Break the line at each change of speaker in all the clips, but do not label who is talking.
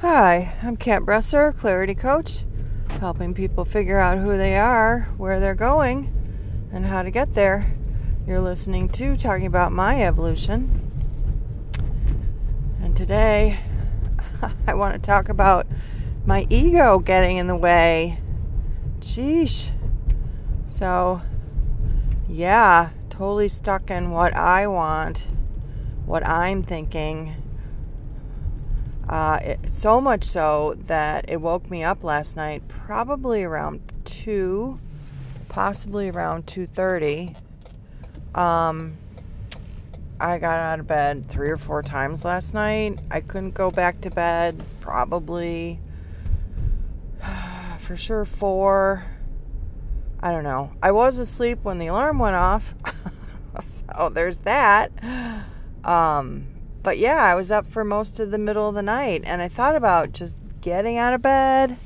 Hi, I'm Kat Bresser, Clarity Coach, helping people figure out who they are, where they're going, and how to get there. You're listening to Talking About My Evolution. And today, I want to talk about my ego getting in the way. Sheesh. So, yeah, totally stuck in what I want, what I'm thinking uh, it, so much so that it woke me up last night, probably around two, possibly around two thirty. Um, I got out of bed three or four times last night. I couldn't go back to bed. Probably, for sure, four. I don't know. I was asleep when the alarm went off, so there's that. Um, but yeah, I was up for most of the middle of the night and I thought about just getting out of bed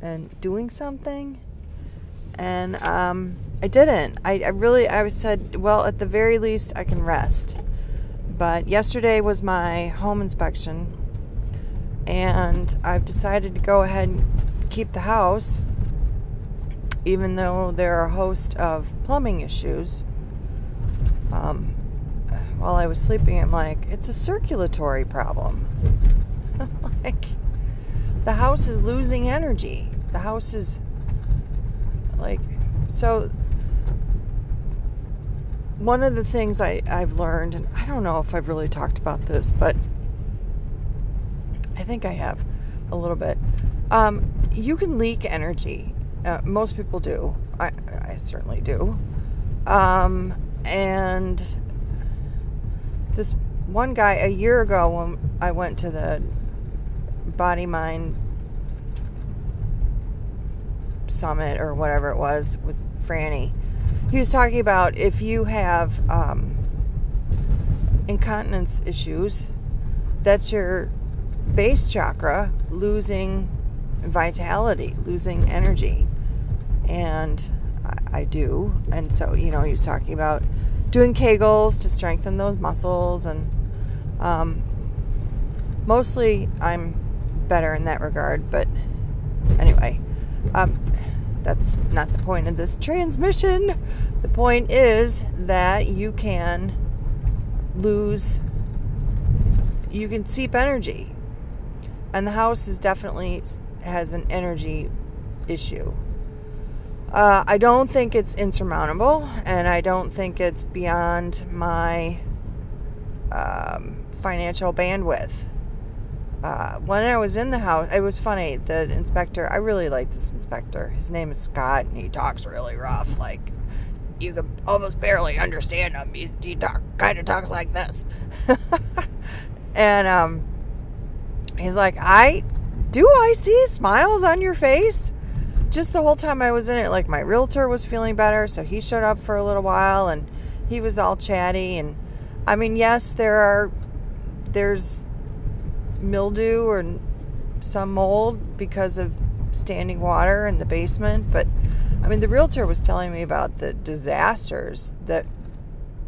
and doing something. And um, I didn't. I, I really, I said, well, at the very least, I can rest. But yesterday was my home inspection, and I've decided to go ahead and keep the house, even though there are a host of plumbing issues. Um, while I was sleeping, I'm like, it's a circulatory problem. like, the house is losing energy. The house is like, so. One of the things I, I've learned, and I don't know if I've really talked about this, but I think I have a little bit. Um, you can leak energy. Uh, most people do. I, I certainly do. Um, and this one guy a year ago when I went to the Body Mind Summit or whatever it was with Franny, he was talking about if you have um, incontinence issues, that's your base chakra losing vitality, losing energy. And I, I do. And so, you know, he was talking about doing Kegels to strengthen those muscles, and um, mostly I'm better in that regard. But anyway, um, that's not the point of this transmission. The point is that you can lose, you can seep energy, and the house is definitely has an energy issue. Uh, I don't think it's insurmountable, and I don't think it's beyond my um, financial bandwidth. Uh, when I was in the house, it was funny. The inspector, I really like this inspector. His name is Scott, and he talks really rough. Like, you can almost barely understand him. He, he talk, kind of talks like this. and um, he's like, I do I see smiles on your face? Just the whole time I was in it, like my realtor was feeling better, so he showed up for a little while and he was all chatty. And I mean, yes, there are, there's mildew or some mold because of standing water in the basement, but I mean, the realtor was telling me about the disasters that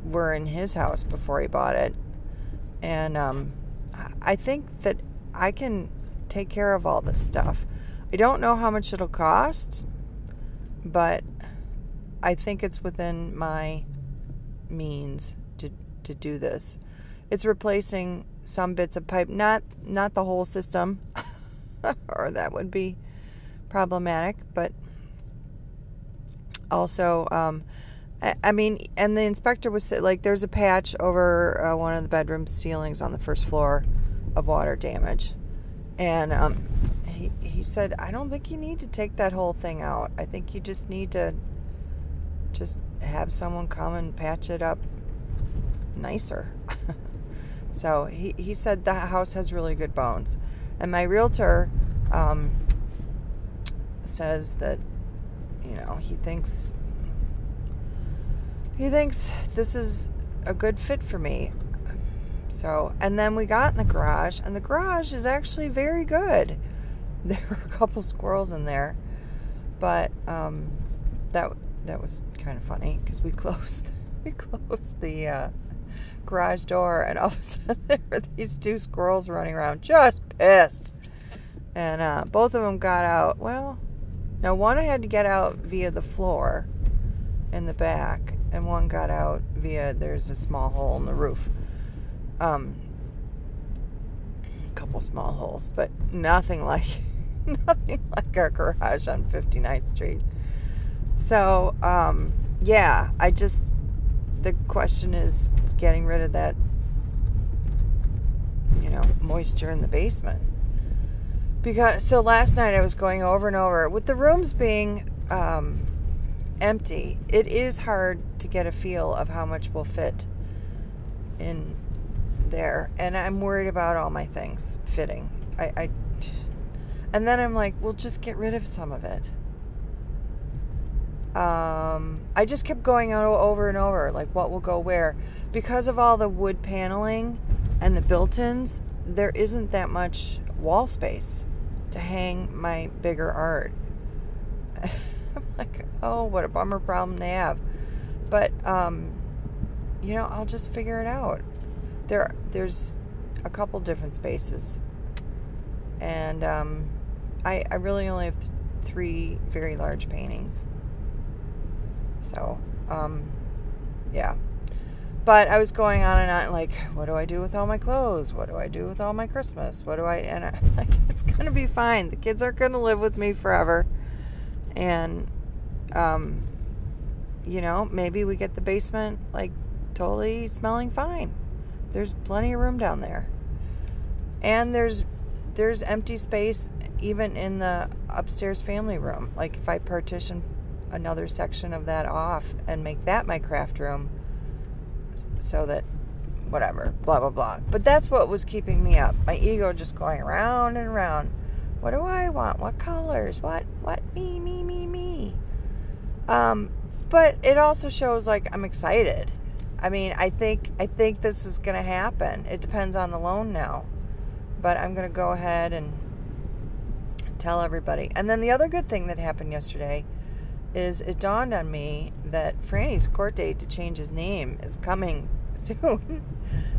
were in his house before he bought it. And um, I think that I can take care of all this stuff. I don't know how much it'll cost, but I think it's within my means to to do this. It's replacing some bits of pipe, not not the whole system, or that would be problematic, but also um, I, mean, and the inspector was like, there's a patch over uh, one of the bedroom ceilings on the first floor of water damage. And um, he, he said, I don't think you need to take that whole thing out. I think you just need to just have someone come and patch it up nicer. so he, he said the house has really good bones. And my realtor um, says that, you know, he thinks he thinks this is a good fit for me. So, and then we got in the garage, and the garage is actually very good. There were a couple squirrels in there, but um, that that was kind of funny because we closed we closed the uh, garage door, and all of a sudden there were these two squirrels running around, just pissed. And uh, both of them got out. Well, no, one had to get out via the floor in the back, and one got out via there's a small hole in the roof. Um, a couple small holes, but nothing like nothing like our garage on 59th Street. So, um, yeah, I just the question is getting rid of that you know, moisture in the basement. Because so last night I was going over and over with the rooms being um, empty. It is hard to get a feel of how much will fit in there, and I'm worried about all my things fitting. I, I and then I'm like, well, just get rid of some of it. Um, I just kept going over and over, like what will go where, because of all the wood paneling and the built-ins. There isn't that much wall space to hang my bigger art. I'm like, oh, what a bummer problem to have. But um, you know, I'll just figure it out. There, there's a couple different spaces, and um, I, I really only have th- three very large paintings. So, um, yeah. But I was going on and on, like, what do I do with all my clothes? What do I do with all my Christmas? What do I? And I'm like, it's gonna be fine. The kids aren't gonna live with me forever, and, um, you know, maybe we get the basement like totally smelling fine. There's plenty of room down there, and there's there's empty space even in the upstairs family room. Like if I partition another section of that off and make that my craft room so that whatever, blah, blah, blah. But that's what was keeping me up. My ego just going around and around. What do I want? What colors? What, what, me, me, me, me. Um, but it also shows like I'm excited. I mean, I think, I think this is going to happen. It depends on the loan now. But I'm going to go ahead and tell everybody. And then the other good thing that happened yesterday is it dawned on me that Franny's court date to change his name is coming soon.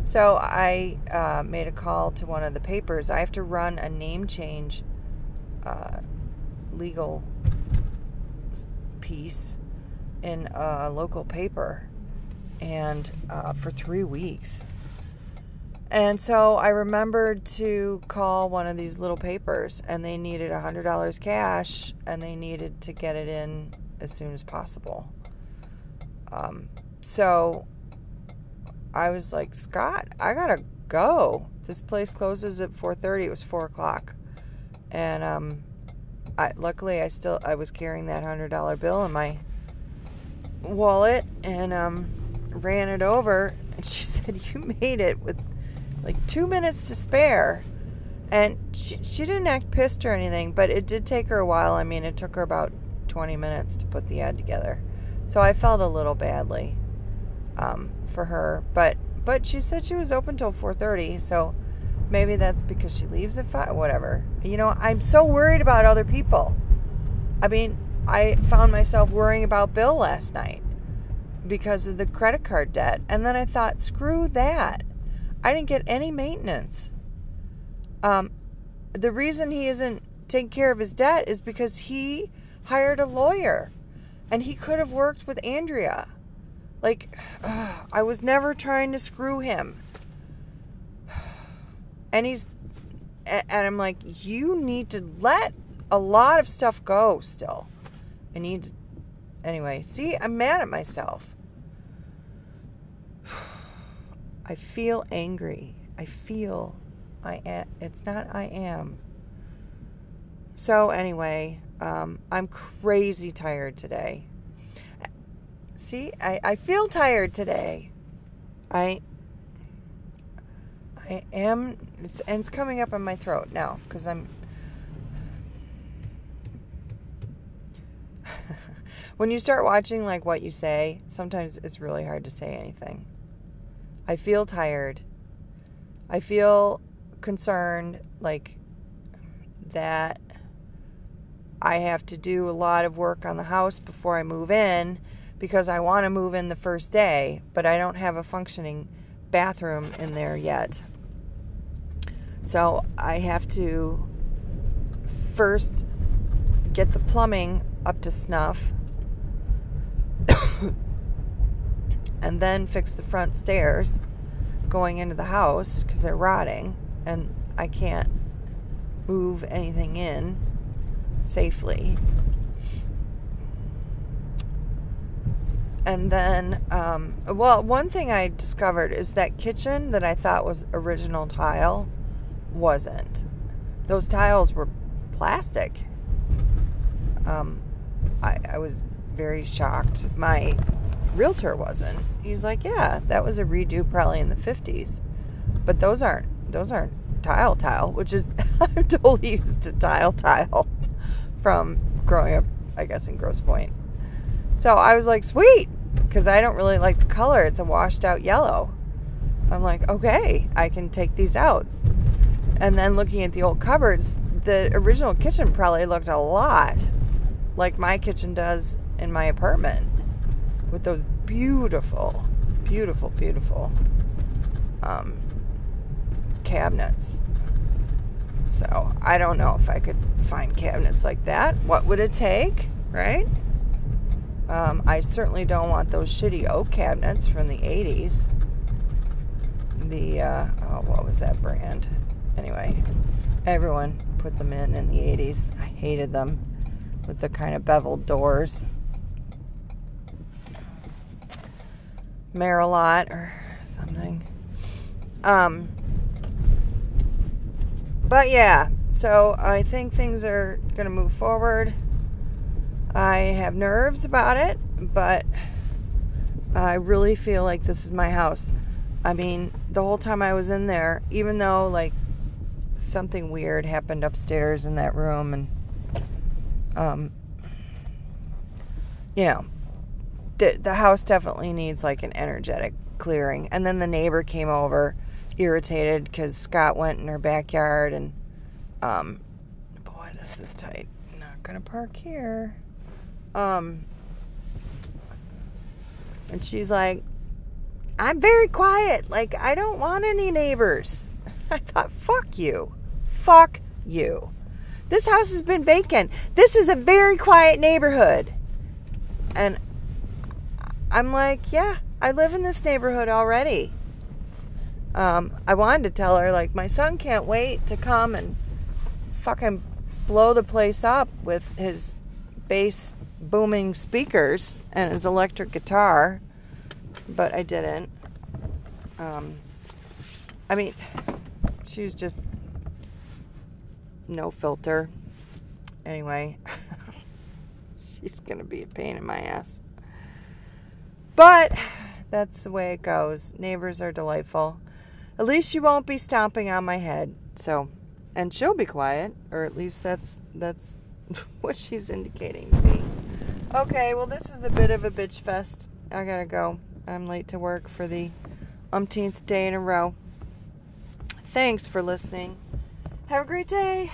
so I uh, made a call to one of the papers. I have to run a name change uh, legal piece in a local paper and uh, for three weeks. And so I remembered to call one of these little papers, and they needed $100 cash, and they needed to get it in as soon as possible. Um, so I was like, Scott, I gotta go. This place closes at 4:30. It was four o'clock, and um, I luckily I still I was carrying that hundred dollar bill in my wallet and um, ran it over. And she said, "You made it with like two minutes to spare." And she, she didn't act pissed or anything, but it did take her a while. I mean, it took her about 20 minutes to put the ad together. So I felt a little badly um, for her, but but she said she was open till 4:30, so maybe that's because she leaves at 5 whatever. You know, I'm so worried about other people. I mean, I found myself worrying about Bill last night because of the credit card debt, and then I thought, screw that. I didn't get any maintenance. Um, the reason he isn't taking care of his debt is because he hired a lawyer and he could have worked with Andrea. Like, ugh, I was never trying to screw him. And he's, and I'm like, you need to let a lot of stuff go still. I need, to, anyway, see, I'm mad at myself. I feel angry. I feel I am, it's not I am. So, anyway, um, I'm crazy tired today. See, I, I feel tired today. I I am, it's, and it's coming up in my throat now because I'm. when you start watching like what you say, sometimes it's really hard to say anything. I feel tired. I feel concerned, like that I have to do a lot of work on the house before I move in because I want to move in the first day, but I don't have a functioning bathroom in there yet. So I have to first get the plumbing up to snuff and then fix the front stairs going into the house because they're rotting and I can't move anything in safely. And then, um, well, one thing I discovered is that kitchen that I thought was original tile wasn't. Those tiles were plastic. Um, I, I was very shocked. My realtor wasn't. He's like, yeah, that was a redo probably in the 50s. But those aren't those aren't tile tile, which is I'm totally used to tile tile from growing up, I guess, in Grosse Pointe. So I was like, sweet, because I don't really like the color. It's a washed out yellow. I'm like, okay, I can take these out. And then looking at the old cupboards, the original kitchen probably looked a lot like my kitchen does in my apartment with those beautiful, beautiful, beautiful um, cabinets. So I don't know if I could find cabinets like that. What would it take, right? Um, I certainly don't want those shitty oak cabinets from the 80s. The, uh, oh, what was that brand? Anyway, everyone put them in in the 80s. I hated them with the kind of beveled doors. Merillat or something. Um, but yeah, so I think things are going to move forward. I have nerves about it, but I really feel like this is my house. I mean, the whole time I was in there, even though like something weird happened upstairs in that room and um you know, the the house definitely needs like an energetic clearing. And then the neighbor came over, irritated because Scott went in her backyard and, um, boy, this is tight. Not gonna park here. Um, and she's like, I'm very quiet. Like I don't want any neighbors. I thought, fuck you, fuck you. This house has been vacant. This is a very quiet neighborhood. And I'm like, yeah, I live in this neighborhood already. Um, I wanted to tell her, like, my son can't wait to come and fucking blow the place up with his bass booming speakers and his electric guitar, but I didn't. Um, I mean, she was just no filter. Anyway, she's gonna be a pain in my ass. But that's the way it goes. Neighbors are delightful. At least you won't be stomping on my head. So, and she'll be quiet, or at least that's that's what she's indicating to me. Okay, well this is a bit of a bitch fest. I gotta go. I'm late to work for the umpteenth day in a row. Thanks for listening. Have a great day.